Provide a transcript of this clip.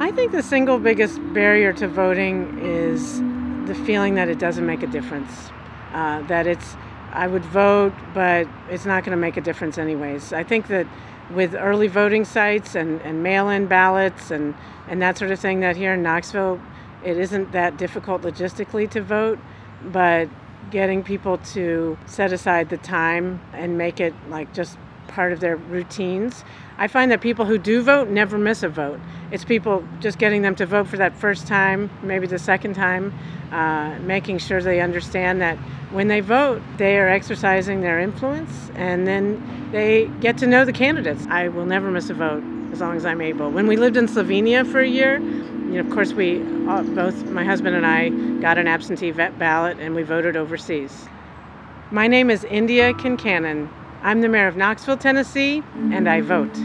I think the single biggest barrier to voting is the feeling that it doesn't make a difference. Uh, that it's, I would vote, but it's not going to make a difference anyways. I think that with early voting sites and, and mail in ballots and, and that sort of thing, that here in Knoxville, it isn't that difficult logistically to vote, but getting people to set aside the time and make it like just part of their routines. I find that people who do vote never miss a vote. It's people just getting them to vote for that first time, maybe the second time, uh, making sure they understand that when they vote, they are exercising their influence and then they get to know the candidates. I will never miss a vote as long as I'm able. When we lived in Slovenia for a year, you know, of course, we uh, both, my husband and I, got an absentee vet ballot and we voted overseas. My name is Indya Kincannon. I'm the mayor of Knoxville, Tennessee, and I vote.